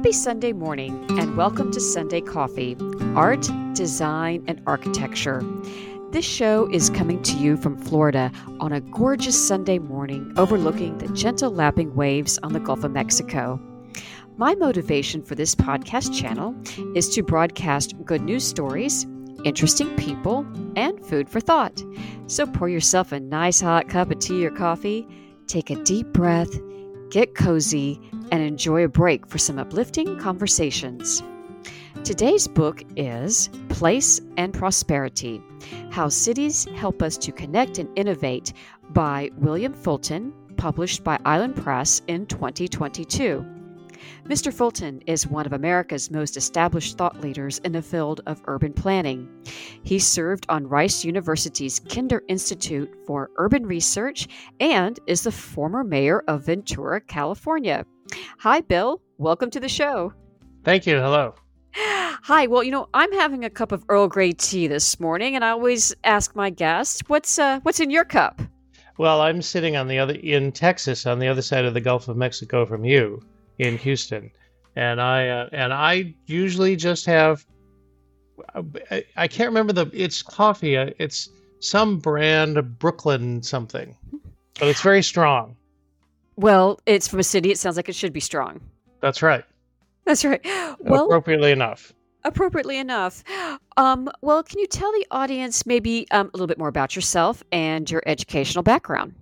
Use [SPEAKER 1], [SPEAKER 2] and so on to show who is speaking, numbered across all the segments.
[SPEAKER 1] Happy Sunday morning, and welcome to Sunday Coffee Art, Design, and Architecture. This show is coming to you from Florida on a gorgeous Sunday morning overlooking the gentle lapping waves on the Gulf of Mexico. My motivation for this podcast channel is to broadcast good news stories, interesting people, and food for thought. So pour yourself a nice hot cup of tea or coffee, take a deep breath, get cozy, and enjoy a break for some uplifting conversations. Today's book is Place and Prosperity How Cities Help Us to Connect and Innovate by William Fulton, published by Island Press in 2022. Mr. Fulton is one of America's most established thought leaders in the field of urban planning. He served on Rice University's Kinder Institute for Urban Research and is the former mayor of Ventura, California. Hi, Bill. Welcome to the show.
[SPEAKER 2] Thank you. Hello.
[SPEAKER 1] Hi. Well, you know, I'm having a cup of Earl Grey tea this morning, and I always ask my guests, "What's uh, what's in your cup?"
[SPEAKER 2] Well, I'm sitting on the other in Texas, on the other side of the Gulf of Mexico from you, in Houston, and I uh, and I usually just have. I, I can't remember the. It's coffee. uh, It's some brand Brooklyn something, but it's very strong.
[SPEAKER 1] Well, it's from a city. It sounds like it should be strong.
[SPEAKER 2] That's right.
[SPEAKER 1] That's right. Well,
[SPEAKER 2] appropriately enough.
[SPEAKER 1] appropriately enough. Um, well, can you tell the audience maybe um, a little bit more about yourself and your educational background?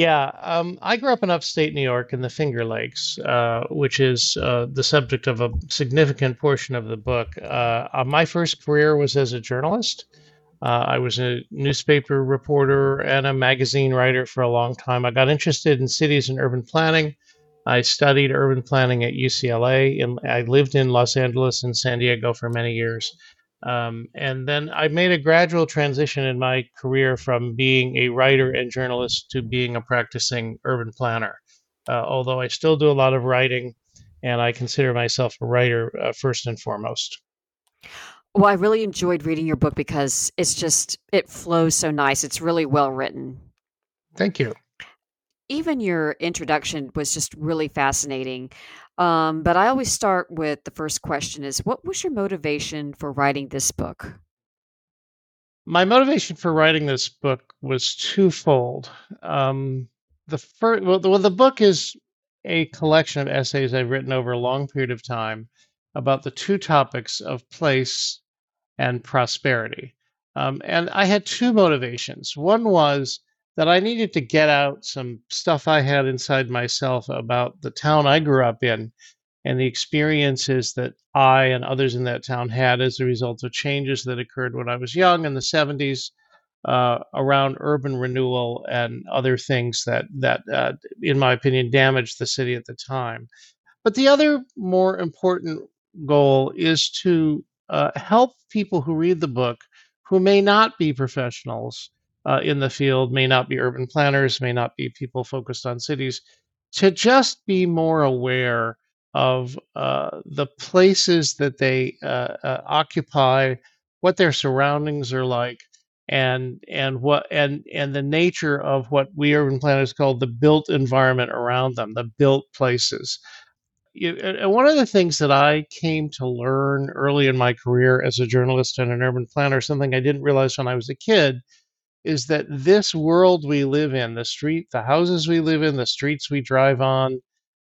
[SPEAKER 2] Yeah, um, I grew up in upstate New York in the Finger Lakes, uh, which is uh, the subject of a significant portion of the book. Uh, uh, my first career was as a journalist. Uh, I was a newspaper reporter and a magazine writer for a long time. I got interested in cities and urban planning. I studied urban planning at UCLA, and I lived in Los Angeles and San Diego for many years. Um, and then I made a gradual transition in my career from being a writer and journalist to being a practicing urban planner. Uh, although I still do a lot of writing, and I consider myself a writer uh, first and foremost.
[SPEAKER 1] Well, I really enjoyed reading your book because it's just, it flows so nice. It's really well written.
[SPEAKER 2] Thank you.
[SPEAKER 1] Even your introduction was just really fascinating. Um, but I always start with the first question is what was your motivation for writing this book?
[SPEAKER 2] My motivation for writing this book was twofold. Um, the first, well, the, well, the book is a collection of essays I've written over a long period of time about the two topics of place and prosperity. Um, and I had two motivations. One was that I needed to get out some stuff I had inside myself about the town I grew up in and the experiences that I and others in that town had as a result of changes that occurred when I was young in the 70s uh, around urban renewal and other things that that, uh, in my opinion, damaged the city at the time. But the other more important goal is to uh, help people who read the book who may not be professionals uh, in the field, may not be urban planners, may not be people focused on cities, to just be more aware of uh, the places that they uh, uh, occupy, what their surroundings are like, and and what and and the nature of what we urban planners call the built environment around them, the built places. And one of the things that I came to learn early in my career as a journalist and an urban planner, something I didn't realize when I was a kid, is that this world we live in, the street, the houses we live in, the streets we drive on,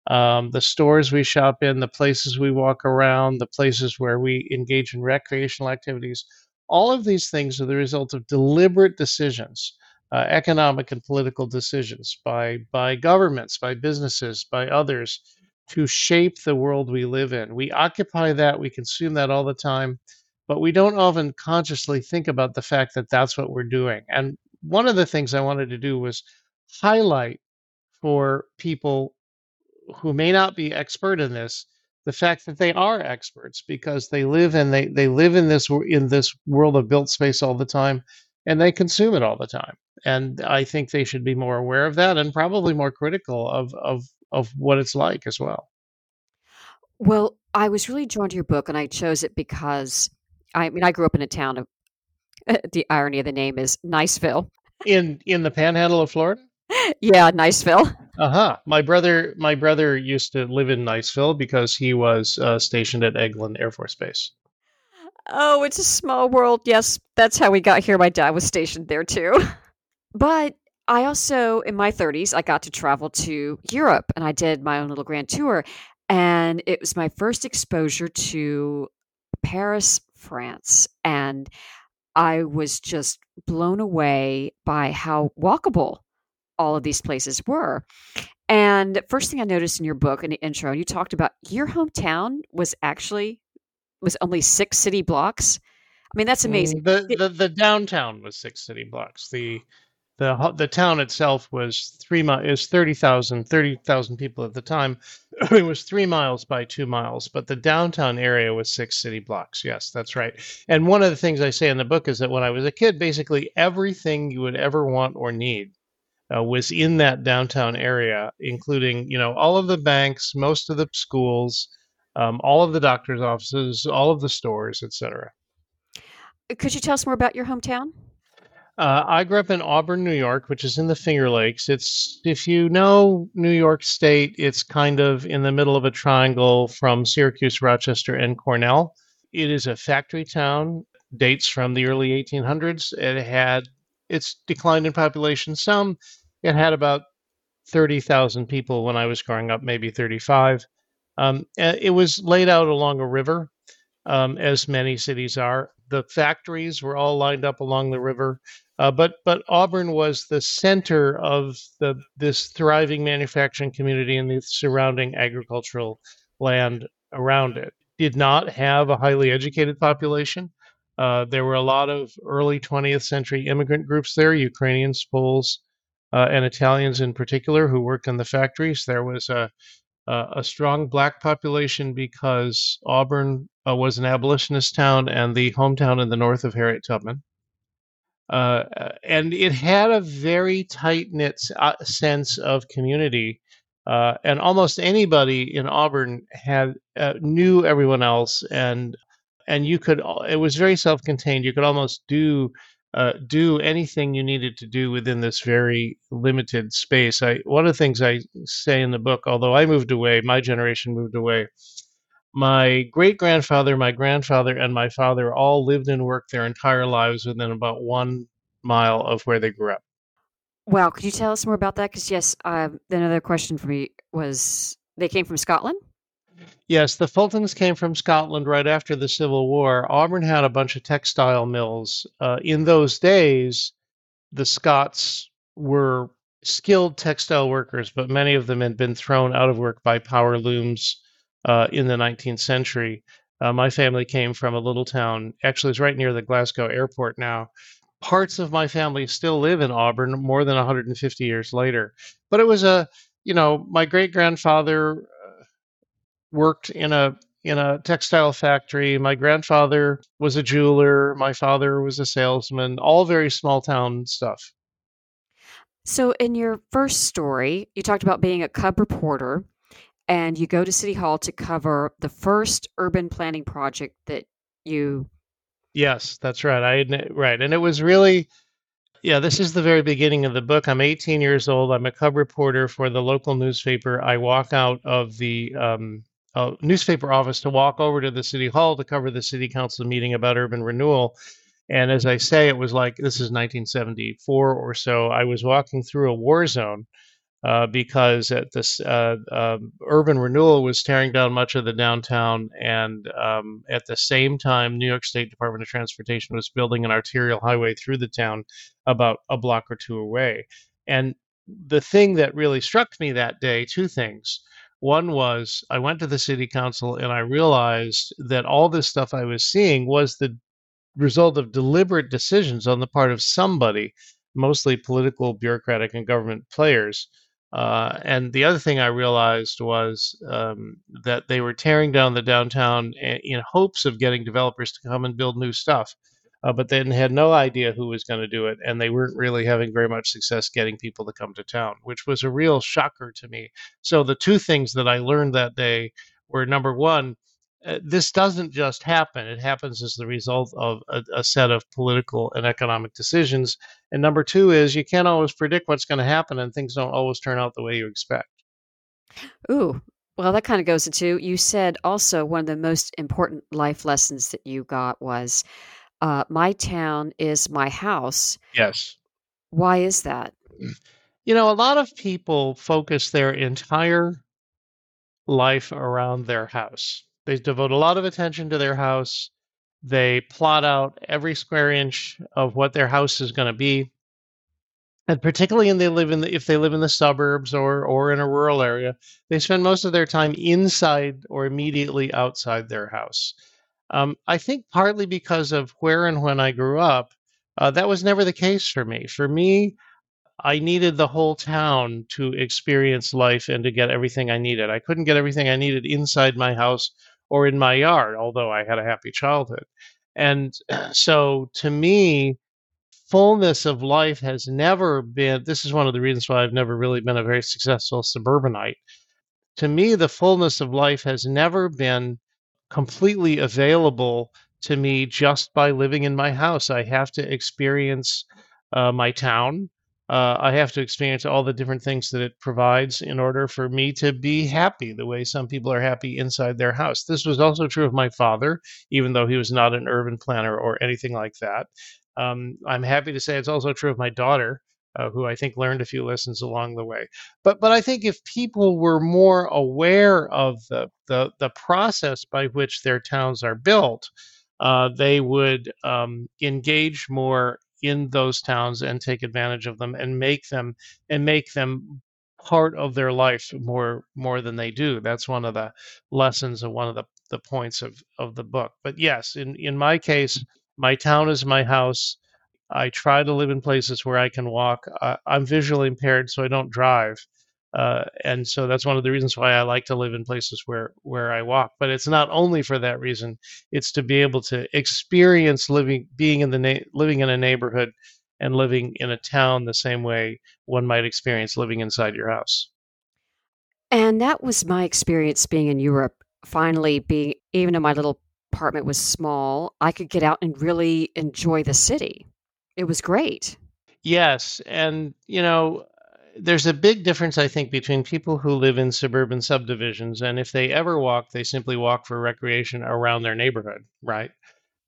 [SPEAKER 2] um, the stores we shop in, the places we walk around, the places where we engage in recreational activities, all of these things are the result of deliberate decisions, uh, economic and political decisions by by governments, by businesses, by others to shape the world we live in. We occupy that, we consume that all the time, but we don't often consciously think about the fact that that's what we're doing. And one of the things I wanted to do was highlight for people who may not be expert in this the fact that they are experts because they live and they they live in this in this world of built space all the time and they consume it all the time and i think they should be more aware of that and probably more critical of of of what it's like as well
[SPEAKER 1] Well, I was really drawn to your book, and I chose it because I mean, I grew up in a town of the irony of the name is Niceville.
[SPEAKER 2] in in the panhandle of florida
[SPEAKER 1] yeah, Niceville.
[SPEAKER 2] Uh huh. My brother, my brother used to live in Niceville because he was uh, stationed at Eglin Air Force Base.
[SPEAKER 1] Oh, it's a small world. Yes, that's how we got here. My dad was stationed there too. But I also, in my 30s, I got to travel to Europe and I did my own little grand tour. And it was my first exposure to Paris, France. And I was just blown away by how walkable all of these places were. And first thing I noticed in your book in the intro, you talked about your hometown was actually was only six city blocks. I mean, that's amazing.
[SPEAKER 2] Mm, the, the the downtown was six city blocks. The the the town itself was three mi- is 30,000 30,000 people at the time. it was three miles by two miles, but the downtown area was six city blocks. Yes, that's right. And one of the things I say in the book is that when I was a kid, basically everything you would ever want or need uh, was in that downtown area, including you know all of the banks, most of the schools, um, all of the doctors' offices, all of the stores, etc.
[SPEAKER 1] Could you tell us more about your hometown?
[SPEAKER 2] Uh, I grew up in Auburn, New York, which is in the Finger Lakes. It's, if you know New York State, it's kind of in the middle of a triangle from Syracuse, Rochester, and Cornell. It is a factory town, dates from the early 1800s. It had, it's declined in population some. It had about 30,000 people when I was growing up, maybe 35. Um, it was laid out along a river, um, as many cities are. The factories were all lined up along the river. Uh, but but Auburn was the center of the this thriving manufacturing community and the surrounding agricultural land around it. Did not have a highly educated population. Uh, there were a lot of early 20th century immigrant groups there, Ukrainians, Poles, uh, and Italians in particular, who worked in the factories. There was a a strong black population because Auburn uh, was an abolitionist town and the hometown in the north of Harriet Tubman. Uh, and it had a very tight knit uh, sense of community. Uh, and almost anybody in Auburn had uh, knew everyone else, and and you could. It was very self-contained. You could almost do uh, do anything you needed to do within this very limited space. I one of the things I say in the book, although I moved away, my generation moved away my great grandfather, my grandfather, and my father all lived and worked their entire lives within about one mile of where they grew up.
[SPEAKER 1] Wow, could you tell us more about that? Because yes, uh, another question for me was they came from Scotland.
[SPEAKER 2] Yes, the Fultons came from Scotland right after the Civil War. Auburn had a bunch of textile mills. Uh, in those days, the Scots were skilled textile workers, but many of them had been thrown out of work by power looms uh, in the 19th century. Uh, my family came from a little town, actually, it's right near the Glasgow airport now. Parts of my family still live in Auburn more than 150 years later. But it was a, you know, my great grandfather uh, worked in a in a textile factory. My grandfather was a jeweler. My father was a salesman. All very small town stuff.
[SPEAKER 1] So, in your first story, you talked about being a cub reporter and you go to City Hall to cover the first urban planning project that you.
[SPEAKER 2] Yes, that's right. I right, and it was really, yeah. This is the very beginning of the book. I'm 18 years old. I'm a cub reporter for the local newspaper. I walk out of the um, uh, newspaper office to walk over to the city hall to cover the city council meeting about urban renewal. And as I say, it was like this is 1974 or so. I was walking through a war zone uh, because at this uh, uh, urban renewal was tearing down much of the downtown, and um, at the same time, New York State Department of Transportation was building an arterial highway through the town about a block or two away. And the thing that really struck me that day, two things. One was I went to the city council and I realized that all this stuff I was seeing was the result of deliberate decisions on the part of somebody, mostly political, bureaucratic, and government players, uh, and the other thing I realized was um, that they were tearing down the downtown in hopes of getting developers to come and build new stuff. Uh, but they had no idea who was going to do it, and they weren't really having very much success getting people to come to town, which was a real shocker to me. So the two things that I learned that day were number one, uh, this doesn't just happen. It happens as the result of a, a, set of political and economic decisions. And number two is you can't always predict what's going to happen, and things don't always turn out the way you expect.
[SPEAKER 1] Ooh, well, that kind of goes into you said also one of the most important life lessons that you got was uh, my town is my house.
[SPEAKER 2] Yes.
[SPEAKER 1] Why is that?
[SPEAKER 2] You know, a lot of people focus their entire life around their house. They devote a lot of attention to their house. They plot out every square inch of what their house is going to be. And particularly in they live in the, if they live in the suburbs or or in a rural area, they spend most of their time inside or immediately outside their house. Um, I think partly because of where and when I grew up, uh, that was never the case for me. For me, I needed the whole town to experience life and to get everything I needed. I couldn't get everything I needed inside my house or in my yard, although I had a happy childhood. And so to me, fullness of life has never been this is one of the reasons why I've never really been a very successful suburbanite. To me, the fullness of life has never been completely available to me just by living in my house. I have to experience uh, my town uh, I have to experience all the different things that it provides in order for me to be happy the way some people are happy inside their house. This was also true of my father, even though he was not an urban planner or anything like that. Um, I'm happy to say it's also true of my daughter, uh, who I think learned a few lessons along the way. But but I think if people were more aware of the the, the process by which their towns are built, uh, they would um, engage more in those towns and take advantage of them and make them and make them part of their life more more than they do. That's one of the lessons and one of the, the points of, of the book. But yes, in, in my case, my town is my house. I try to live in places where I can walk. Uh, I'm visually impaired, so I don't drive. Uh, and so that's one of the reasons why I like to live in places where where I walk. But it's not only for that reason; it's to be able to experience living, being in the na- living in a neighborhood, and living in a town the same way one might experience living inside your house.
[SPEAKER 1] And that was my experience being in Europe. Finally, being even though my little apartment was small, I could get out and really enjoy the city. It was great.
[SPEAKER 2] Yes, and you know there's a big difference, I think, between people who live in suburban subdivisions and if they ever walk, they simply walk for recreation around their neighborhood, right?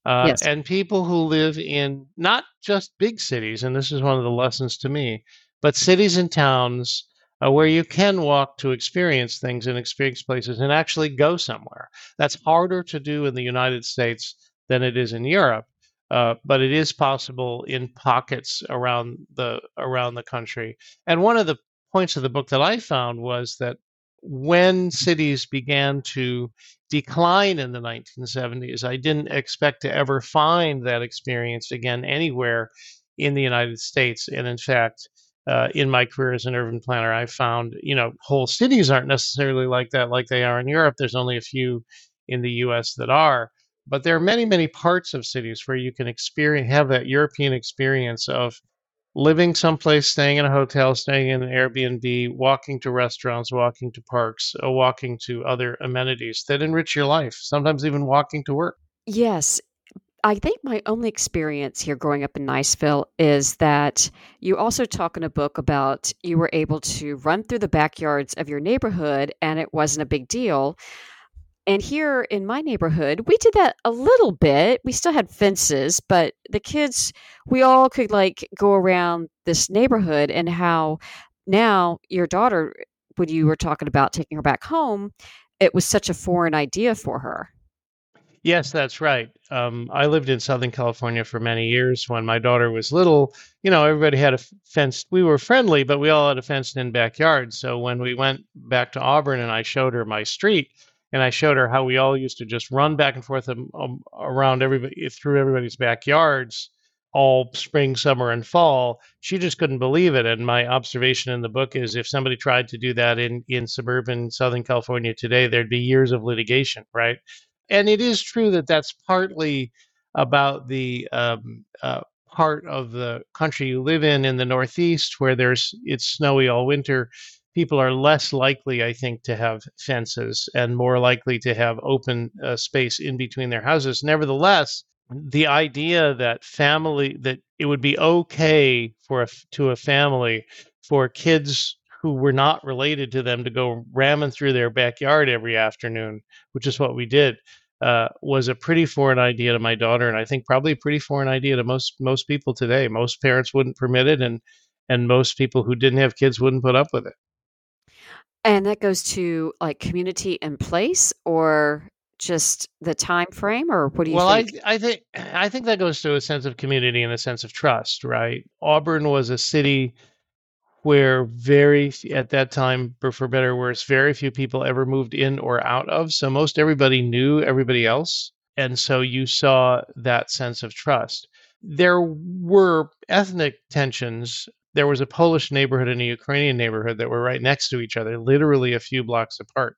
[SPEAKER 2] Uh, yes. And people who live in not just big cities, and this is one of the lessons to me, but cities and towns uh, where you can walk to experience things and experience places and actually go somewhere. That's harder to do in the United States than it is in Europe. Uh, but it is possible in pockets around the around the country. And one of the points of the book that I found was that when cities began to decline in the 1970s, I didn't expect to ever find that experience again anywhere in the United States. And in fact, uh, in my career as an urban planner, I found you know whole cities aren't necessarily like that, like they are in Europe. There's only a few in the U.S. that are. But there are many, many parts of cities where you can experience have that European experience of living someplace, staying in a hotel, staying in an Airbnb, walking to restaurants, walking to parks, uh, walking to other amenities that enrich your life, sometimes even walking to work.
[SPEAKER 1] Yes. I think my only experience here growing up in Niceville is that you also talk in a book about you were able to run through the backyards of your neighborhood and it wasn't a big deal. And here in my neighborhood, we did that a little bit. We still had fences, but the kids, we all could like go around this neighborhood and how now your daughter, when you were talking about taking her back home, it was such a foreign idea for her.
[SPEAKER 2] Yes, that's right. Um, I lived in Southern California for many years. When my daughter was little, you know, everybody had a fenced. We were friendly, but we all had a fenced-in backyard. So when we went back to Auburn and I showed her my street, and I showed her how we all used to just run back and forth um, um, around everybody through everybody's backyards all spring, summer, and fall. She just couldn't believe it. And my observation in the book is if somebody tried to do that in, in suburban Southern California today, there'd be years of litigation, right? And it is true that that's partly about the um, uh, part of the country you live in in the Northeast where there's it's snowy all winter people are less likely, I think, to have fences and more likely to have open uh, space in between their houses. Nevertheless, the idea that family that it would be okay for a, to a family for kids who were not related to them to go ramming through their backyard every afternoon, which is what we did, uh, was a pretty foreign idea to my daughter, and I think probably a pretty foreign idea to most most people today. Most parents wouldn't permit it, and and most people who didn't have kids wouldn't put up with it.
[SPEAKER 1] And that goes to like community and place, or just the time frame, or what do you
[SPEAKER 2] well,
[SPEAKER 1] think?
[SPEAKER 2] I I think I think that goes to a sense of community and a sense of trust, right? Auburn was a city where very at that time for better or worse very few people ever moved in or out of so most everybody knew everybody else and so you saw that sense of trust there were ethnic tensions there was a polish neighborhood and a ukrainian neighborhood that were right next to each other literally a few blocks apart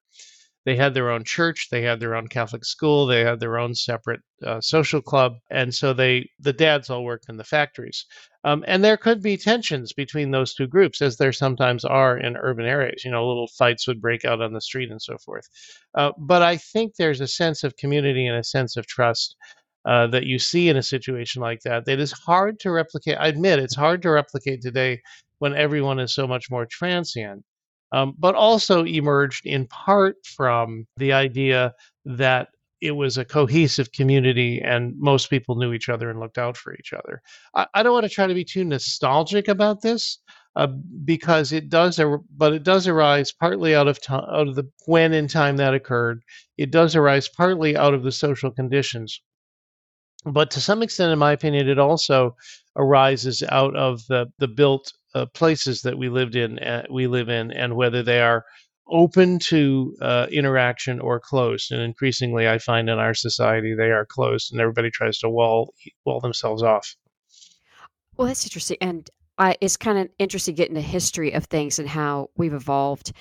[SPEAKER 2] they had their own church they had their own catholic school they had their own separate uh, social club and so they the dads all worked in the factories um, and there could be tensions between those two groups, as there sometimes are in urban areas. You know, little fights would break out on the street and so forth. Uh, but I think there's a sense of community and a sense of trust uh, that you see in a situation like that that is hard to replicate. I admit it's hard to replicate today when everyone is so much more transient. Um, but also emerged in part from the idea that it was a cohesive community and most people knew each other and looked out for each other. I, I don't want to try to be too nostalgic about this uh, because it does, but it does arise partly out of time, out of the when in time that occurred. It does arise partly out of the social conditions, but to some extent, in my opinion, it also arises out of the the built uh, places that we lived in, uh, we live in, and whether they are open to uh, interaction or closed. And increasingly, I find in our society they are closed, and everybody tries to wall wall themselves off.
[SPEAKER 1] Well, that's interesting, and I, it's kind of interesting getting the history of things and how we've evolved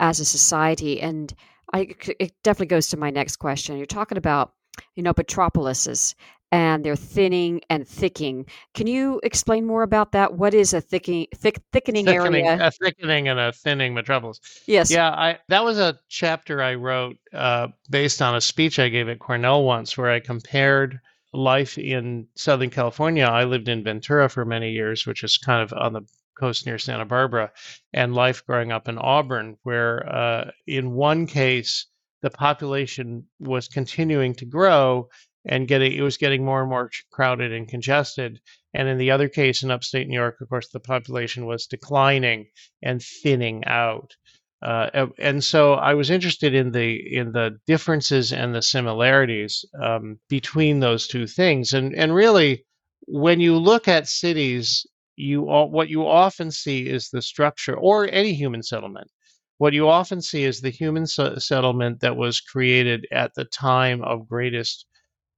[SPEAKER 1] as a society. And I, it definitely goes to my next question. You're talking about, you know, metropolises and they're thinning and thickening. Can you explain more about that? What is a thickening, thick, thickening,
[SPEAKER 2] thickening
[SPEAKER 1] area?
[SPEAKER 2] a thickening and a thinning metropolis.
[SPEAKER 1] Yes.
[SPEAKER 2] Yeah, I that was a chapter I wrote uh, based on a speech I gave at Cornell once, where I compared life in Southern California. I lived in Ventura for many years, which is kind of on the coast near Santa Barbara, and life growing up in Auburn, where uh, in one case the population was continuing to grow and getting it was getting more and more crowded and congested. And in the other case, in upstate New York, of course, the population was declining and thinning out. Uh, and so I was interested in the in the differences and the similarities um, between those two things. And and really, when you look at cities, you what you often see is the structure, or any human settlement. What you often see is the human settlement that was created at the time of greatest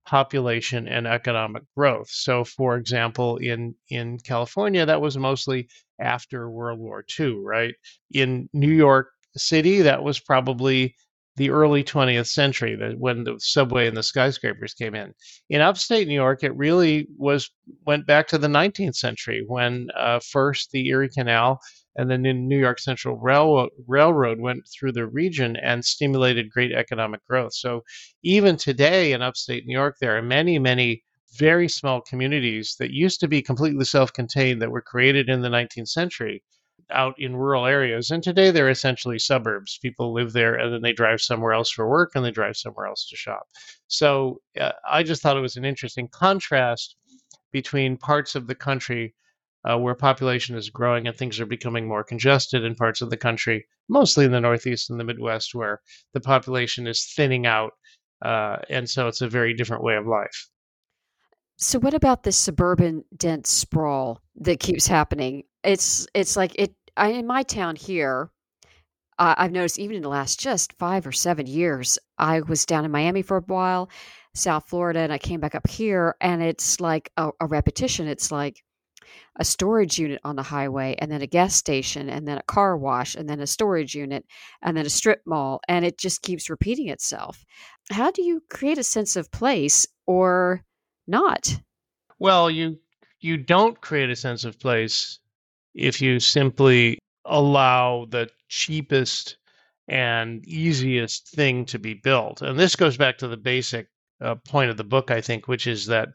[SPEAKER 2] population and economic growth. So, for example, in in California, that was mostly after World War II, right? In New York City, that was probably the early 20th century, that when the subway and the skyscrapers came in. In upstate New York, it really was went back to the 19th century when uh, first the Erie Canal and then the New York Central Railroad, Railroad went through the region and stimulated great economic growth. So even today in upstate New York, there are many, many very small communities that used to be completely self-contained that were created in the 19th century out in rural areas and today they're essentially suburbs people live there and then they drive somewhere else for work and they drive somewhere else to shop so uh, i just thought it was an interesting contrast between parts of the country uh, where population is growing and things are becoming more congested in parts of the country, mostly in the Northeast and the Midwest, where the population is thinning out. Uh, and so it's a very different way of life.
[SPEAKER 1] So, what about this suburban dense sprawl that keeps happening? It's it's like it I, in my town here. Uh, I've noticed even in the last just five or seven years, I was down in Miami for a while, South Florida, and I came back up here, and it's like a, a repetition. It's like a storage unit on the highway and then a gas station and then a car wash and then a storage unit and then a strip mall and it just keeps repeating itself. How do you create a sense of place or not?
[SPEAKER 2] Well, you you don't create a sense of place if you simply allow the cheapest and easiest thing to be built. And this goes back to the basic uh, point of the book, I think, which is that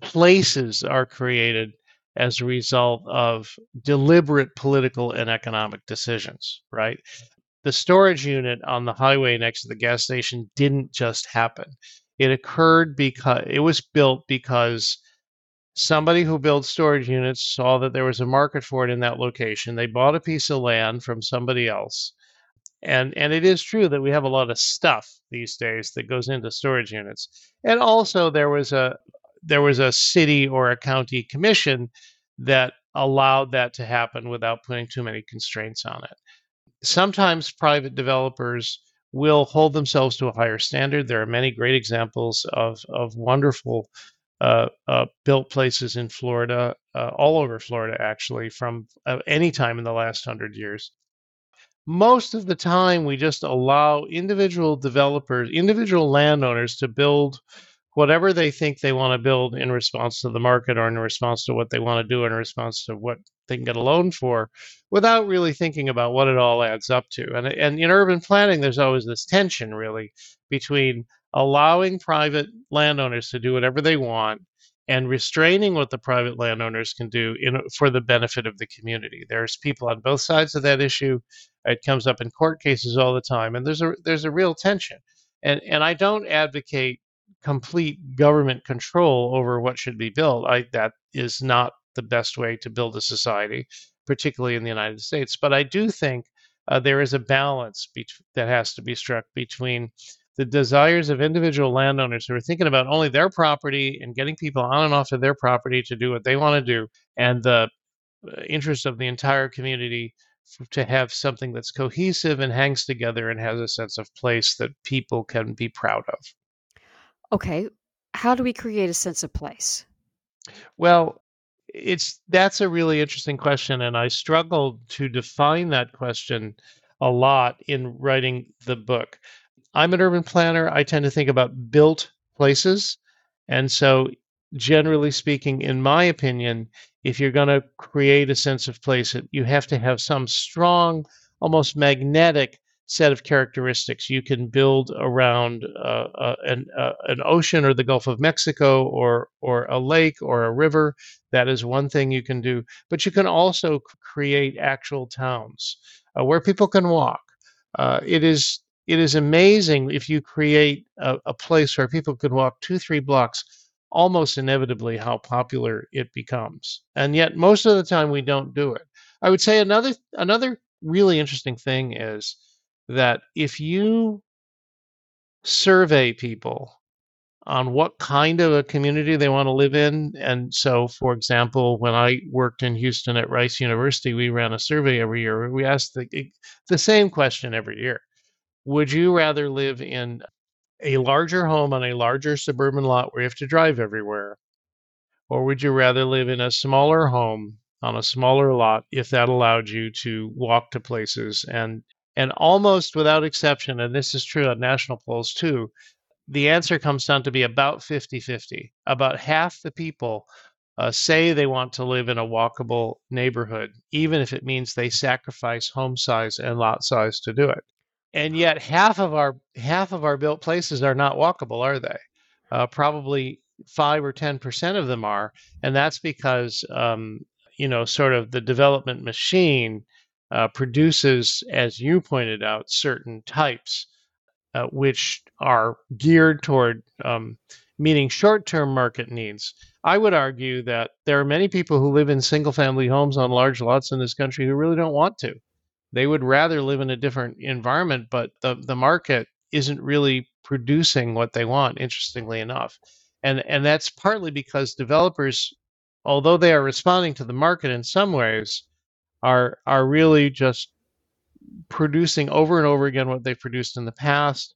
[SPEAKER 2] places are created as a result of deliberate political and economic decisions, right? The storage unit on the highway next to the gas station didn't just happen. It occurred because it was built because somebody who built storage units saw that there was a market for it in that location. They bought a piece of land from somebody else. And and it is true that we have a lot of stuff these days that goes into storage units. And also there was a there was a city or a county commission that allowed that to happen without putting too many constraints on it. Sometimes private developers will hold themselves to a higher standard. There are many great examples of, of wonderful uh, uh, built places in Florida, uh, all over Florida, actually, from uh, any time in the last hundred years. Most of the time, we just allow individual developers, individual landowners to build whatever they think they want to build in response to the market or in response to what they want to do in response to what they can get a loan for without really thinking about what it all adds up to. And, and in urban planning, there's always this tension really between allowing private landowners to do whatever they want and restraining what the private landowners can do in, for the benefit of the community. There's people on both sides of that issue. It comes up in court cases all the time, and there's a there's a real tension. And and I don't advocate complete government control over what should be built. I, that is not the best way to build a society, particularly in the United States. But I do think uh, there is a balance be- that has to be struck between the desires of individual landowners who are thinking about only their property and getting people on and off of their property to do what they want to do, and the uh, interest of the entire community to have something that's cohesive and hangs together and has a sense of place that people can be proud of.
[SPEAKER 1] Okay, how do we create a sense of place?
[SPEAKER 2] Well, it's that's a really interesting question and I struggled to define that question a lot in writing the book. I'm an urban planner. I tend to think about built places. And so generally speaking in my opinion, if you're going to create a sense of place, you have to have some strong almost magnetic set of characteristics you can build around uh, uh, an, uh, an ocean or the Gulf of Mexico or or a lake or a river. That is one thing you can do. But you can also create actual towns uh, where people can walk. Uh, it is it is amazing if you create a, a place where people can walk two three blocks. Almost inevitably, how popular it becomes, and yet most of the time we don't do it. I would say another another really interesting thing is that if you survey people on what kind of a community they want to live in. And so, for example, when I worked in Houston at Rice University, we ran a survey every year. We asked the, the same question every year Would you rather live in a larger home on a larger suburban lot where you have to drive everywhere? Or would you rather live in a smaller home on a smaller lot if that allowed you to walk to places and and almost without exception, and this is true on national polls too, the answer comes down to be about 50 50. About half the people uh, say they want to live in a walkable neighborhood, even if it means they sacrifice home size and lot size to do it. And yet, half of our half of our built places are not walkable, are they? Uh, probably five or ten percent of them are, and that's because um, you know, sort of the development machine uh, produces, as you pointed out, certain types uh, which are geared toward um, meeting short term market needs. I would argue that there are many people who live in single family homes on large lots in this country who really don't want to. They would rather live in a different environment, but the, the market isn't really producing what they want, interestingly enough. And, and that's partly because developers, although they are responding to the market in some ways, are are really just producing over and over again what they've produced in the past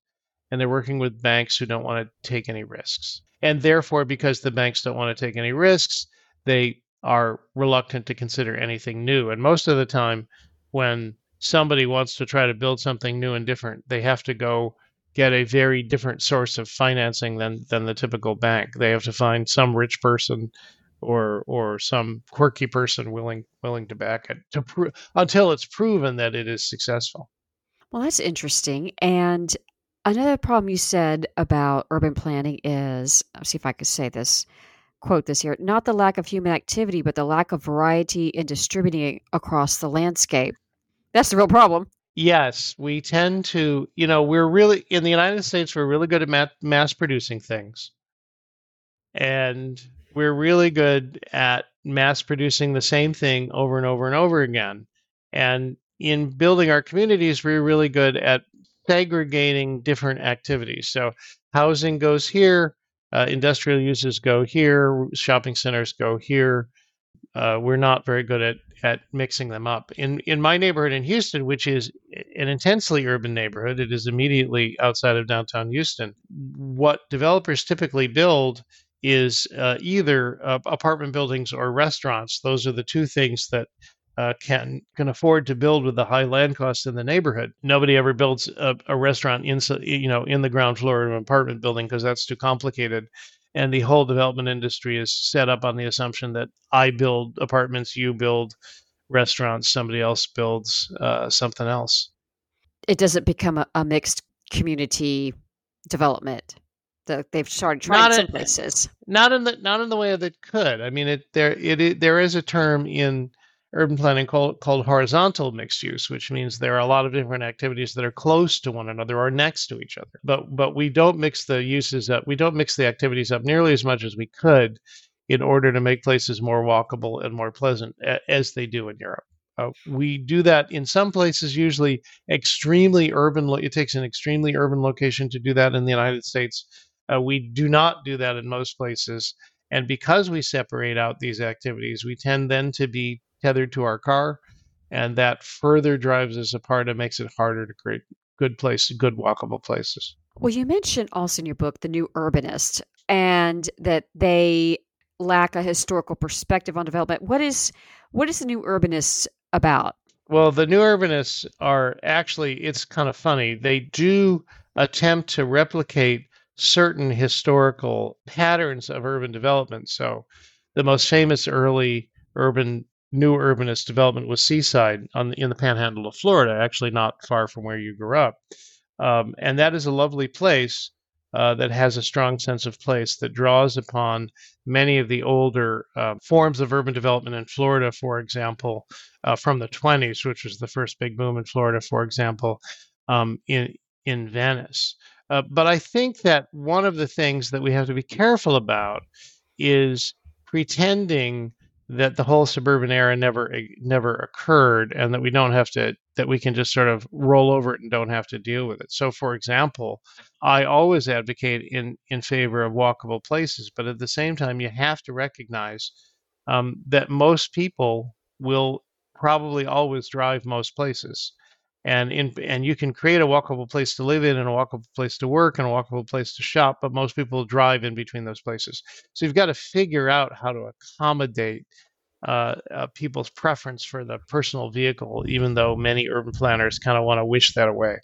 [SPEAKER 2] and they're working with banks who don't want to take any risks and therefore because the banks don't want to take any risks they are reluctant to consider anything new and most of the time when somebody wants to try to build something new and different they have to go get a very different source of financing than than the typical bank they have to find some rich person or or some quirky person willing willing to back it to pro- until it's proven that it is successful.
[SPEAKER 1] Well, that's interesting. And another problem you said about urban planning is, let's see if I could say this, quote this here, not the lack of human activity, but the lack of variety in distributing across the landscape. That's the real problem.
[SPEAKER 2] Yes, we tend to, you know, we're really in the United States, we're really good at ma- mass producing things. And we're really good at mass producing the same thing over and over and over again. And in building our communities, we're really good at segregating different activities. So housing goes here, uh, industrial uses go here, shopping centers go here. Uh, we're not very good at at mixing them up. In in my neighborhood in Houston, which is an intensely urban neighborhood, it is immediately outside of downtown Houston. What developers typically build is uh, either uh, apartment buildings or restaurants. Those are the two things that uh, can can afford to build with the high land costs in the neighborhood. Nobody ever builds a, a restaurant in you know in the ground floor of an apartment building because that's too complicated. And the whole development industry is set up on the assumption that I build apartments, you build restaurants, somebody else builds uh, something else.
[SPEAKER 1] It doesn't become a, a mixed community development that they've started trying not some in, places.
[SPEAKER 2] Not in the not in the way that it could. I mean, it there it, it there is a term in urban planning called, called horizontal mixed use, which means there are a lot of different activities that are close to one another or next to each other. But but we don't mix the uses up. We don't mix the activities up nearly as much as we could in order to make places more walkable and more pleasant, as they do in Europe. Uh, we do that in some places, usually extremely urban. Lo- it takes an extremely urban location to do that in the United States. Uh, we do not do that in most places. And because we separate out these activities, we tend then to be tethered to our car, and that further drives us apart and makes it harder to create good places, good walkable places.
[SPEAKER 1] Well, you mentioned also in your book the new urbanists and that they lack a historical perspective on development. What is what is the new urbanists about?
[SPEAKER 2] Well, the new urbanists are actually it's kind of funny. They do attempt to replicate certain historical patterns of urban development. So, the most famous early urban new urbanist development was Seaside on the, in the Panhandle of Florida, actually not far from where you grew up, um, and that is a lovely place uh, that has a strong sense of place that draws upon many of the older uh, forms of urban development in Florida, for example, uh, from the 20s, which was the first big boom in Florida, for example, um, in in Venice. Uh, but I think that one of the things that we have to be careful about is pretending that the whole suburban era never eh, never occurred and that we don't have to that we can just sort of roll over it and don't have to deal with it. So for example i always advocate in in favor of walkable places but at the same time you have to recognize um, that most people will probably always drive most places and in and you can create a walkable place to live in and a walkable place to work and a walkable place to shop but most people drive in between those places. So you've got to figure out how to accommodate uh, uh, people's preference for the personal vehicle even though many urban planners kind of want to wish that away.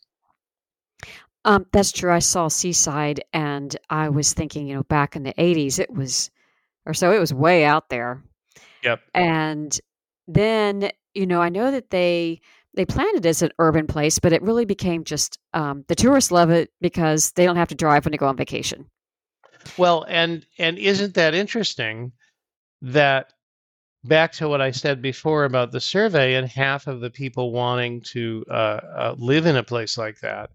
[SPEAKER 1] Um, that's true. I saw seaside and i was thinking you know back in the 80s it was or so it was way out there.
[SPEAKER 2] Yep.
[SPEAKER 1] And then you know i know that they they planned it as an urban place, but it really became just um, the tourists love it because they don't have to drive when they go on vacation.
[SPEAKER 2] Well, and and isn't that interesting that back to what I said before about the survey and half of the people wanting to uh, uh, live in a place like that.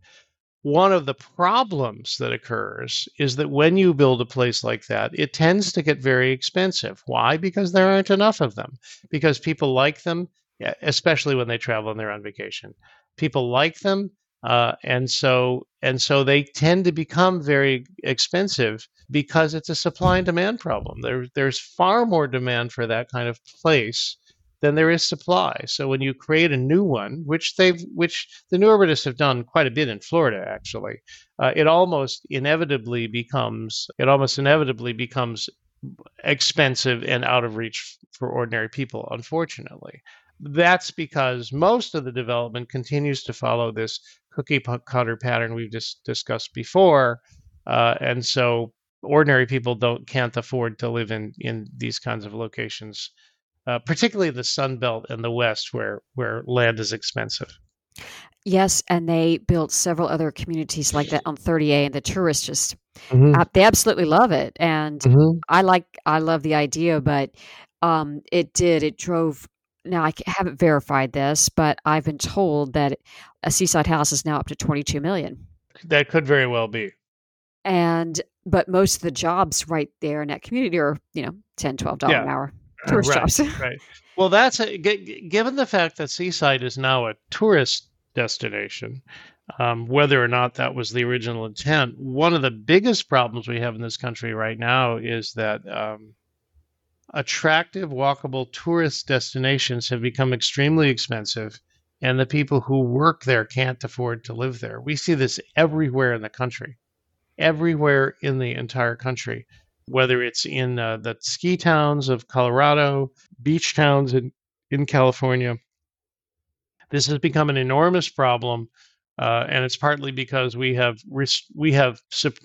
[SPEAKER 2] One of the problems that occurs is that when you build a place like that, it tends to get very expensive. Why? Because there aren't enough of them. Because people like them, yeah, especially when they travel and they're on vacation. People like them, uh, and so and so they tend to become very expensive because it's a supply and demand problem. There, there's far more demand for that kind of place than there is supply. So when you create a new one, which they've, which the new urbanists have done quite a bit in Florida, actually, uh, it almost inevitably becomes, it almost inevitably becomes expensive and out of reach for ordinary people, unfortunately. That's because most of the development continues to follow this cookie cutter pattern we've just discussed before. Uh, and so ordinary people don't can't afford to live in in these kinds of locations, uh, particularly the Sun Belt and the West, where where land is expensive.
[SPEAKER 1] Yes, and they built several other communities like that on 30A, and the tourists just mm-hmm. uh, they absolutely love it. And mm-hmm. I like I love the idea, but um, it did it drove. Now I haven't verified this, but I've been told that a seaside house is now up to 22 million.
[SPEAKER 2] That could very well be.
[SPEAKER 1] And but most of the jobs right there in that community are you know 10 12 dollars yeah. an hour tourist
[SPEAKER 2] right,
[SPEAKER 1] jobs.
[SPEAKER 2] right. Well, that's a, g- given the fact that Seaside is now a tourist destination, um, whether or not that was the original intent. One of the biggest problems we have in this country right now is that um, attractive, walkable tourist destinations have become extremely expensive, and the people who work there can't afford to live there. We see this everywhere in the country, everywhere in the entire country, whether it's in uh, the ski towns of Colorado, beach towns in, in California this has become an enormous problem, uh, and it's partly because we have res- we have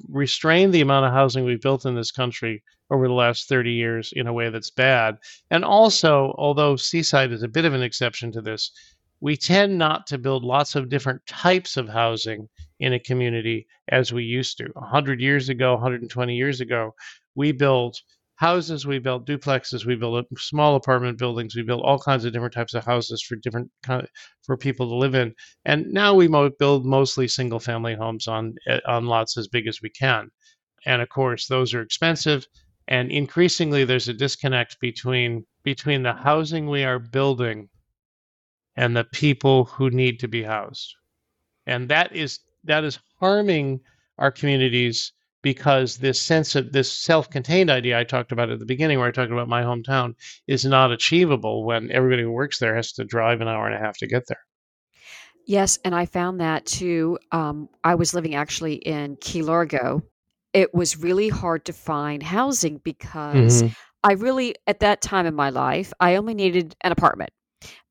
[SPEAKER 2] restrained the amount of housing we've built in this country over the last 30 years in a way that's bad. And also, although Seaside is a bit of an exception to this, we tend not to build lots of different types of housing in a community as we used to. 100 years ago, 120 years ago, we built houses, we built duplexes, we built small apartment buildings, we built all kinds of different types of houses for different kind for people to live in. And now we build mostly single family homes on eh, on lots as big as we can. And of course, those are expensive. And increasingly, there's a disconnect between between the housing we are building and the people who need to be housed. And that is that is harming our communities because this sense of this self-contained idea I talked about at the beginning, where I talked about my hometown, is not achievable when everybody who works there has to drive an hour and a half to get there.
[SPEAKER 1] Yes, and I found that too. Um, I was living actually in Key Largo. It was really hard to find housing because mm-hmm. I really, at that time in my life, I only needed an apartment.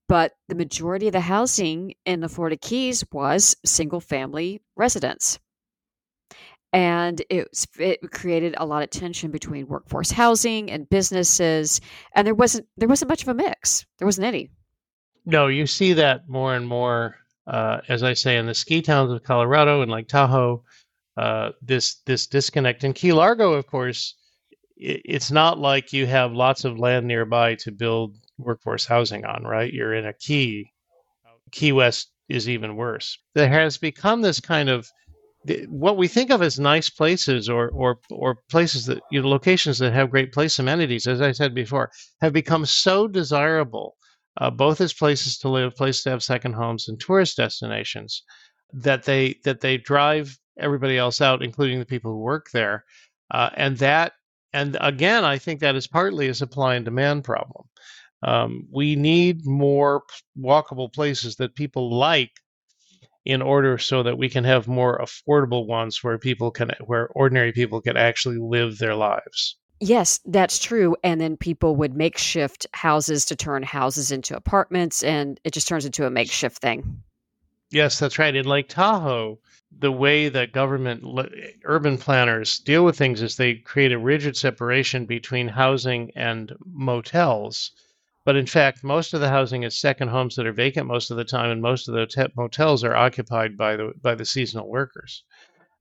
[SPEAKER 1] But the majority of the housing in the Florida Keys was single family residence and it, it created a lot of tension between workforce housing and businesses and there wasn't there wasn't much of a mix there wasn't any
[SPEAKER 2] no you see that more and more uh, as i say in the ski towns of colorado and like tahoe uh, this this disconnect. In key largo of course it, it's not like you have lots of land nearby to build workforce housing on right? You're in a key. Key west is even worse. There has become this kind of what we think of as nice places or or or places that you know locations that have great place amenities as i said before have become so desirable uh, both as places to live places to have second homes and tourist destinations that they that they drive everybody else out including the people who work there uh, and that and again i think that is partly a supply and demand problem um, we need more walkable places that people like in order so that we can have more affordable ones where people can where ordinary people can actually live their lives.
[SPEAKER 1] Yes, that's true. And then people would makeshift houses to turn houses into apartments, and it just turns into a makeshift thing.
[SPEAKER 2] Yes, that's right. In Lake Tahoe, the way that government urban planners deal with things is they create a rigid separation between housing and motels but in fact, most of the housing is second homes that are vacant most of the time, and most of the te- motels are occupied by the by the seasonal workers.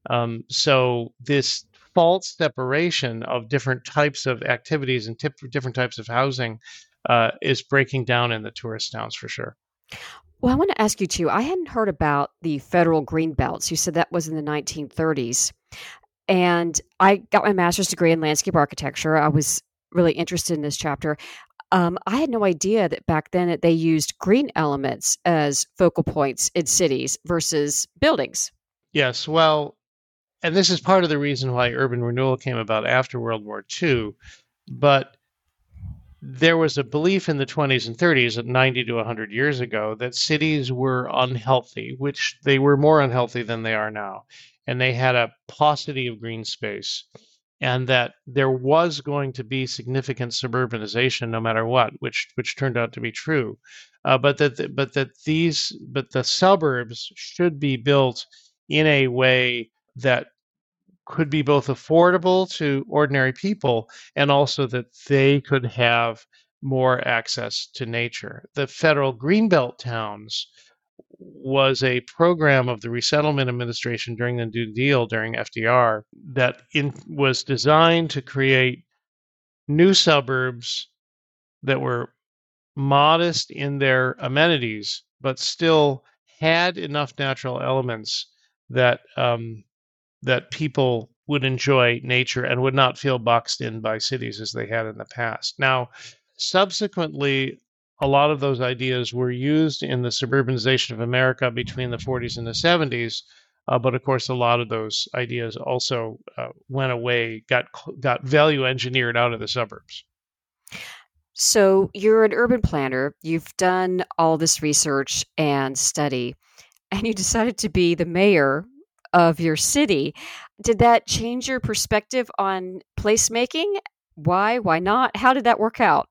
[SPEAKER 2] Um, so this false separation of different types of activities and different types of housing uh, is breaking down in the tourist towns for sure.
[SPEAKER 1] Well, I want to ask you too. I hadn't heard about the federal green belts. You said that was in the 1930s. And I got my master's degree in landscape architecture. I was really interested in this chapter. Um, I had no idea that back then that they used green elements as focal points in cities versus buildings.
[SPEAKER 2] Yes, well, and this is part of the reason why urban renewal came about after World War II. But there was a belief in the 20s and 30s, 90 to 100 years ago, that cities were unhealthy, which they were more unhealthy than they are now. And they had a paucity of green space and that there was going to be significant suburbanization no matter what, which which turned out to be true. Uh, but that but that these but the suburbs should be built in a way that could be both affordable to ordinary people and also that they could have more access to nature. The federal Greenbelt towns was a program of the Resettlement Administration during the New Deal during FDR that in, was designed to create new suburbs that were modest in their amenities, but still had enough natural elements that um, that people would enjoy nature and would not feel boxed in by cities as they had in the past. Now, subsequently, a lot of those ideas were used in the suburbanization of America between the 40s and the 70s. Uh, but of course, a lot of those ideas also uh, went away, got got value engineered out of the suburbs.
[SPEAKER 1] So you're an urban planner. You've done all this research and study, and you decided to be the mayor of your city. Did that change your perspective on placemaking? Why? Why not? How did that work out?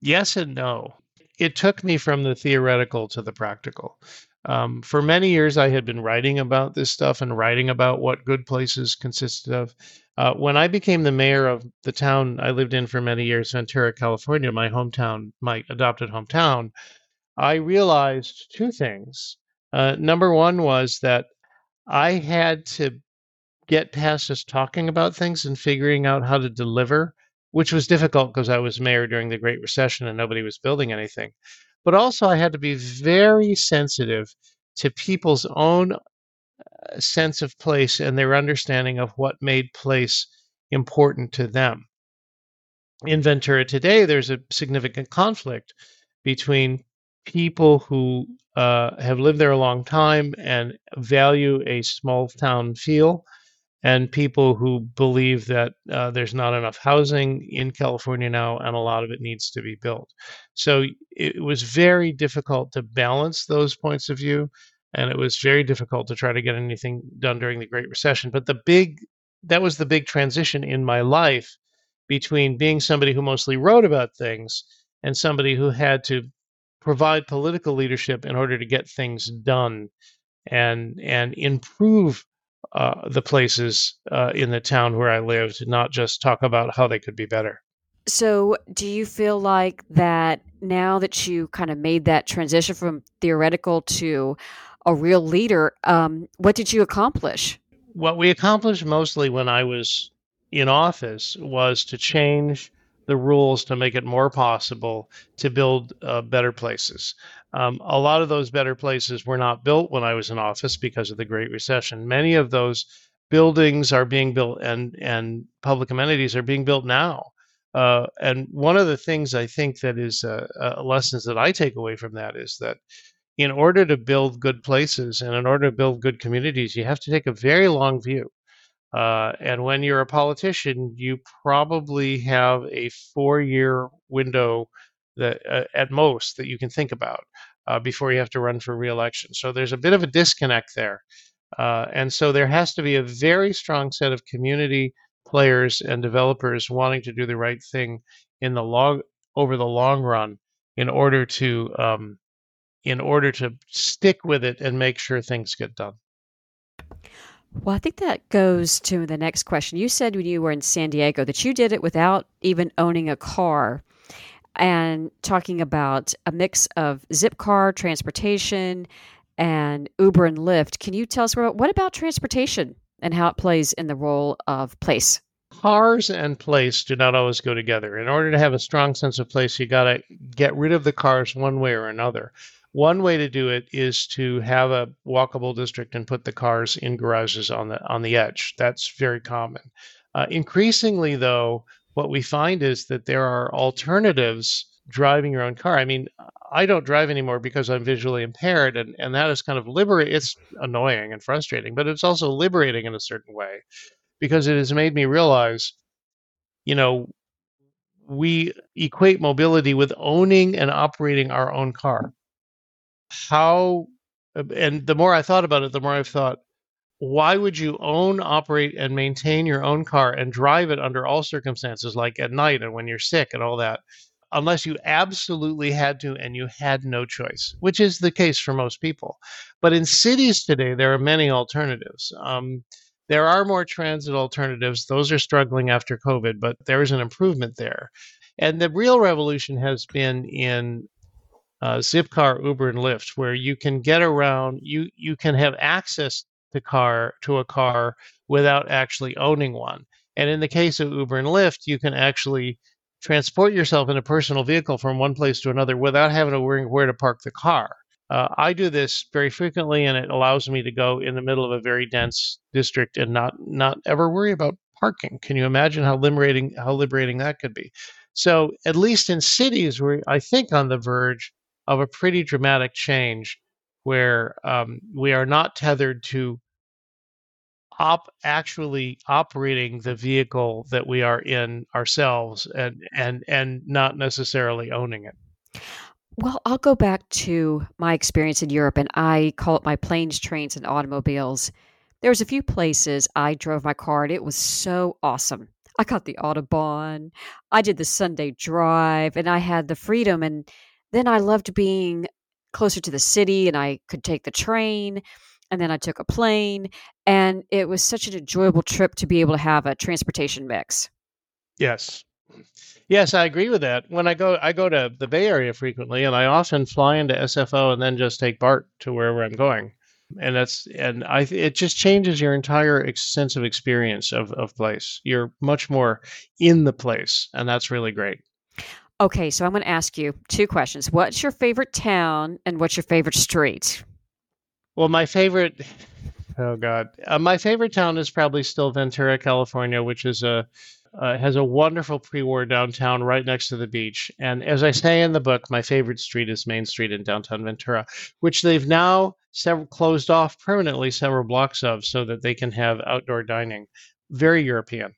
[SPEAKER 2] Yes and no it took me from the theoretical to the practical. Um, for many years, I had been writing about this stuff and writing about what good places consisted of. Uh, when I became the mayor of the town I lived in for many years, Ventura, California, my hometown, my adopted hometown, I realized two things. Uh, number one was that I had to get past just talking about things and figuring out how to deliver which was difficult because I was mayor during the Great Recession and nobody was building anything. But also, I had to be very sensitive to people's own uh, sense of place and their understanding of what made place important to them. In Ventura today, there's a significant conflict between people who uh, have lived there a long time and value a small town feel and people who believe that uh, there's not enough housing in California now and a lot of it needs to be built. So it was very difficult to balance those points of view. And it was very difficult to try to get anything done during the Great Recession. But the big, that was the big transition in my life between being somebody who mostly wrote about things and somebody who had to provide political leadership in order to get things done and and improve uh, the places uh, in the town where I lived, not just talk about how they could be better.
[SPEAKER 1] So, do you feel like that now that you kind of made that transition from theoretical to a real leader, um, what did you accomplish?
[SPEAKER 2] What we accomplished mostly when I was in office was to change the rules to make it more possible to build uh, better places. Um, a lot of those better places were not built when I was in office because of the Great Recession. Many of those buildings are being built and and public amenities are being built now. Uh, and one of the things I think that is uh, uh, lessons that I take away from that is that in order to build good places and in order to build good communities, you have to take a very long view. Uh, and when you're a politician, you probably have a four year window that, uh, at most, that you can think about uh, before you have to run for reelection. So there's a bit of a disconnect there. Uh, and so there has to be a very strong set of community players and developers wanting to do the right thing in the long over the long run in order to um, in order to stick with it and make sure things get done.
[SPEAKER 1] Well, I think that goes to the next question. You said when you were in San Diego that you did it without even owning a car and talking about a mix of Zipcar transportation and Uber and Lyft. Can you tell us about what about transportation and how it plays in the role of place?
[SPEAKER 2] Cars and place do not always go together. In order to have a strong sense of place, you got to get rid of the cars one way or another. One way to do it is to have a walkable district and put the cars in garages on the on the edge. That's very common. Uh, increasingly, though, what we find is that there are alternatives driving your own car. I mean, I don't drive anymore because I'm visually impaired, and, and that is kind of liberating. It's annoying and frustrating, but it's also liberating in a certain way because it has made me realize, you know, we equate mobility with owning and operating our own car how and the more I thought about it, the more I've thought, why would you own, operate, and maintain your own car and drive it under all circumstances, like at night and when you're sick and all that, unless you absolutely had to and you had no choice, which is the case for most people. But in cities today, there are many alternatives. Um, There are more transit alternatives. Those are struggling after COVID, but there is an improvement there. And the real revolution has been in uh, Zipcar, Uber, and Lyft, where you can get around. You you can have access to car to a car without actually owning one. And in the case of Uber and Lyft, you can actually transport yourself in a personal vehicle from one place to another without having to worry where to park the car. Uh, I do this very frequently, and it allows me to go in the middle of a very dense district and not not ever worry about parking. Can you imagine how liberating how liberating that could be? So, at least in cities, we're I think on the verge of a pretty dramatic change, where um, we are not tethered to op actually operating the vehicle that we are in ourselves and and and not necessarily owning it.
[SPEAKER 1] Well, I'll go back to my experience in Europe and I call it my planes, trains and automobiles. There was a few places I drove my car and it was so awesome. I got the Autobahn. I did the Sunday drive and I had the freedom and then I loved being closer to the city and I could take the train and then I took a plane, and it was such an enjoyable trip to be able to have a transportation mix.
[SPEAKER 2] Yes. Yes, I agree with that. When I go I go to the Bay Area frequently and I often fly into SFO and then just take BART to wherever I'm going. And that's and I it just changes your entire sense of experience of of place. You're much more in the place and that's really great.
[SPEAKER 1] Okay, so I'm going to ask you two questions. What's your favorite town and what's your favorite street?
[SPEAKER 2] Well, my favorite, oh god, uh, my favorite town is probably still Ventura, California, which is a uh, has a wonderful pre-war downtown right next to the beach. And as I say in the book, my favorite street is Main Street in downtown Ventura, which they've now several closed off permanently several blocks of so that they can have outdoor dining. Very European.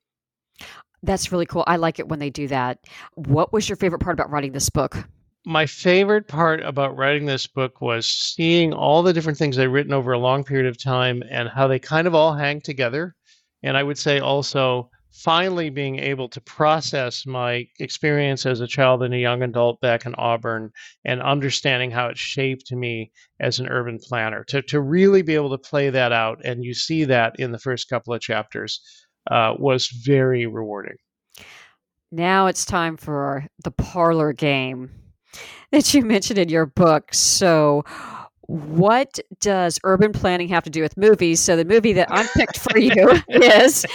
[SPEAKER 1] That's really cool. I like it when they do that. What was your favorite part about writing this book?
[SPEAKER 2] my favorite part about writing this book was seeing all the different things I've written over a long period of time and how they kind of all hang together. And I would say also finally being able to process my experience as a child and a young adult back in Auburn and understanding how it shaped me as an urban planner. To, to really be able to play that out, and you see that in the first couple of chapters, uh, was very rewarding.
[SPEAKER 1] Now it's time for the parlor game that you mentioned in your book. So, what does urban planning have to do with movies? So, the movie that I picked for you is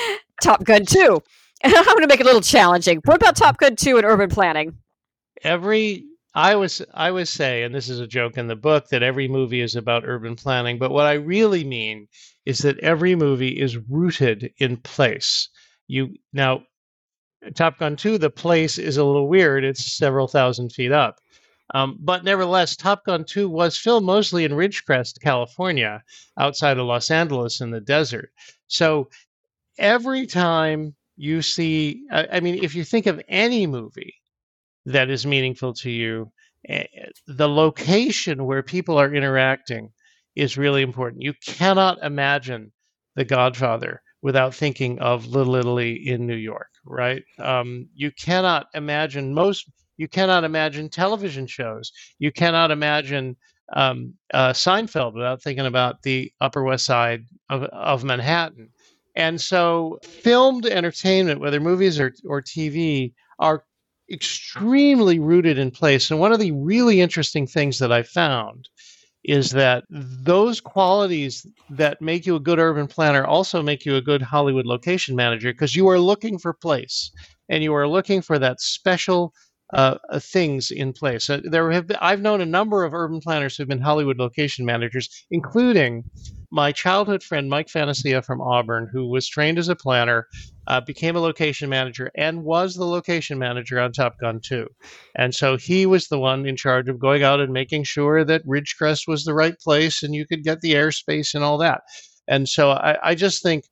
[SPEAKER 1] Top Gun 2. And I'm going to make it a little challenging. What about Top Gun 2 and urban planning?
[SPEAKER 2] Every I was I was say, and this is a joke in the book, that every movie is about urban planning. But what I really mean is that every movie is rooted in place. You now Top Gun 2, the place is a little weird. It's several thousand feet up. Um, but nevertheless, Top Gun 2 was filmed mostly in Ridgecrest, California, outside of Los Angeles in the desert. So every time you see, I mean, if you think of any movie that is meaningful to you, the location where people are interacting is really important. You cannot imagine The Godfather without thinking of Little Italy in New York, right? Um, you cannot imagine most you cannot imagine television shows. You cannot imagine um, uh, Seinfeld without thinking about the Upper West Side of, of Manhattan. And so, filmed entertainment, whether movies or, or TV, are extremely rooted in place. And one of the really interesting things that I found is that those qualities that make you a good urban planner also make you a good Hollywood location manager because you are looking for place and you are looking for that special uh, uh, things in place. Uh, there have been, I've known a number of urban planners who've been Hollywood location managers, including my childhood friend Mike Fantasia from Auburn, who was trained as a planner, uh, became a location manager, and was the location manager on Top Gun 2. And so he was the one in charge of going out and making sure that Ridgecrest was the right place and you could get the airspace and all that. And so I, I just think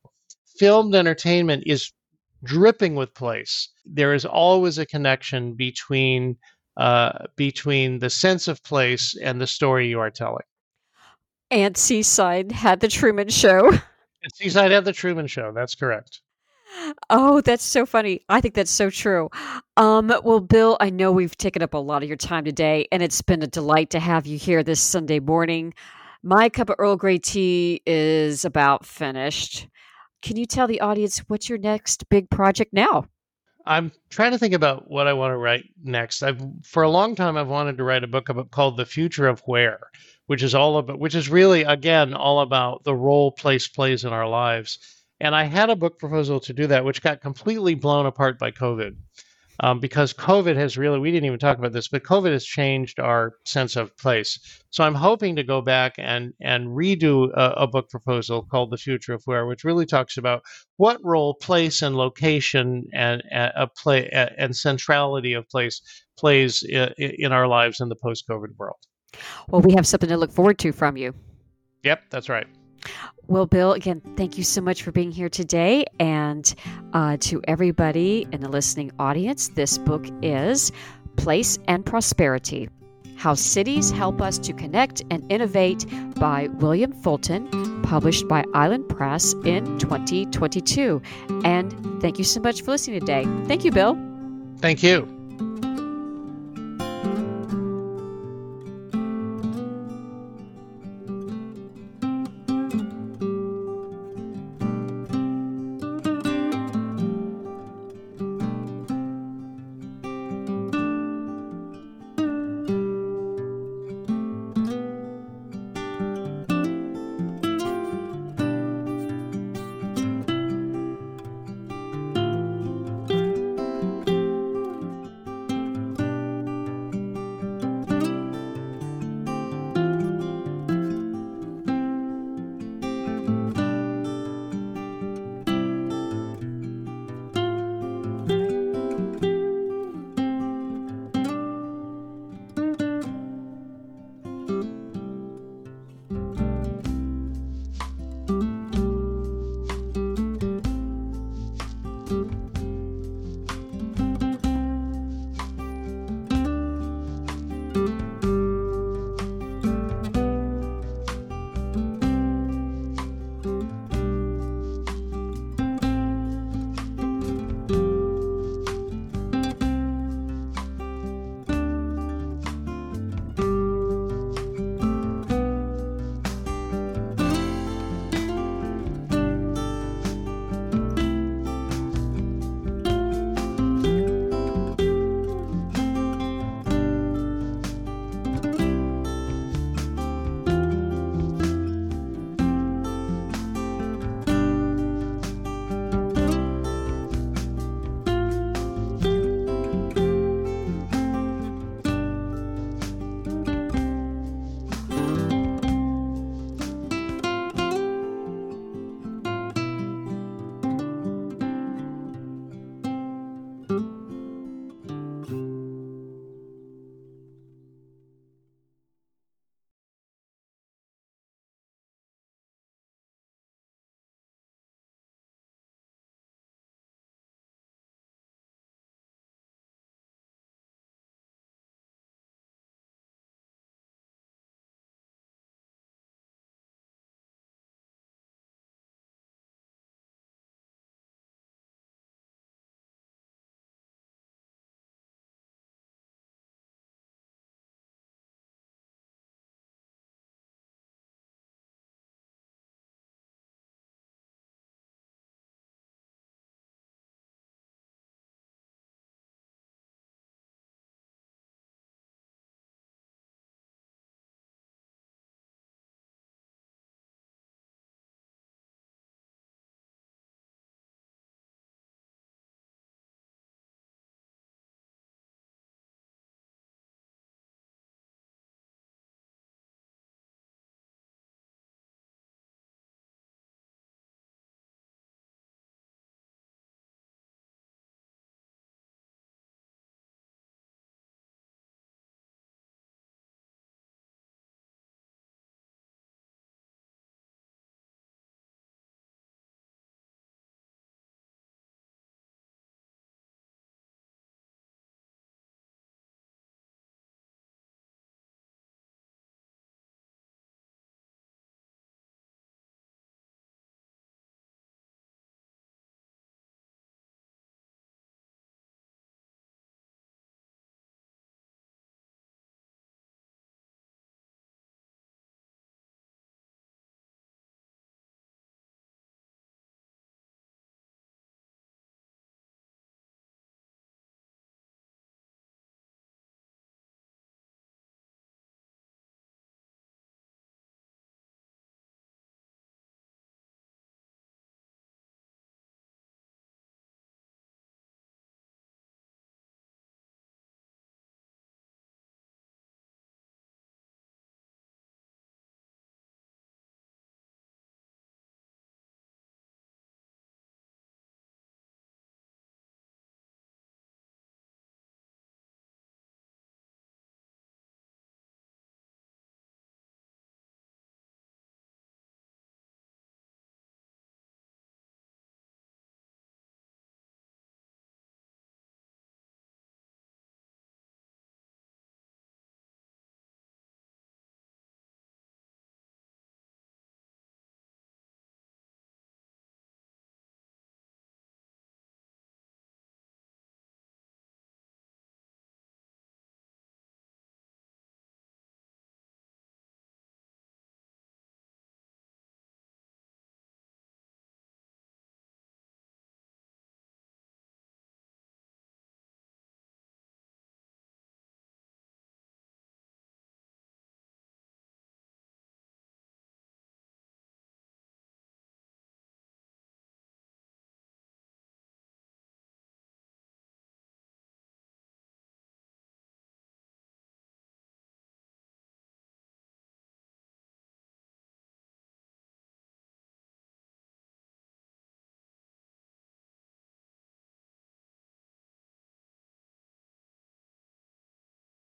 [SPEAKER 2] filmed entertainment is dripping with place. There is always a connection between uh, between the sense of place and the story you are telling.
[SPEAKER 1] And Seaside had the Truman Show.
[SPEAKER 2] And Seaside had the Truman Show. That's correct.
[SPEAKER 1] Oh, that's so funny. I think that's so true. Um, well, Bill, I know we've taken up a lot of your time today, and it's been a delight to have you here this Sunday morning. My cup of Earl Grey tea is about finished. can you tell the audience what's your next big project now?
[SPEAKER 2] I'm trying to think about what I want to write next. I've for a long time I've wanted to write a book about called The Future of Where, which is all about which is really again all about the role place plays in our lives. And I had a book proposal to do that, which got completely blown apart by COVID um, because COVID has really, we didn't even talk about this, but COVID has changed our sense of place. So I'm hoping to go back and, and redo a, a book proposal called The Future of Where, which really talks about what role place and location and, a play and centrality of place plays in, in our lives in the post COVID world.
[SPEAKER 1] Well, we have something to look forward to from you.
[SPEAKER 2] Yep, that's right.
[SPEAKER 1] Well, Bill, again, thank you so much for being here today. And uh, to everybody in the listening audience, this book is Place and Prosperity How Cities Help Us to Connect and Innovate by William Fulton, published by Island Press in 2022. And thank you so much for listening today. Thank you, Bill. Thank you.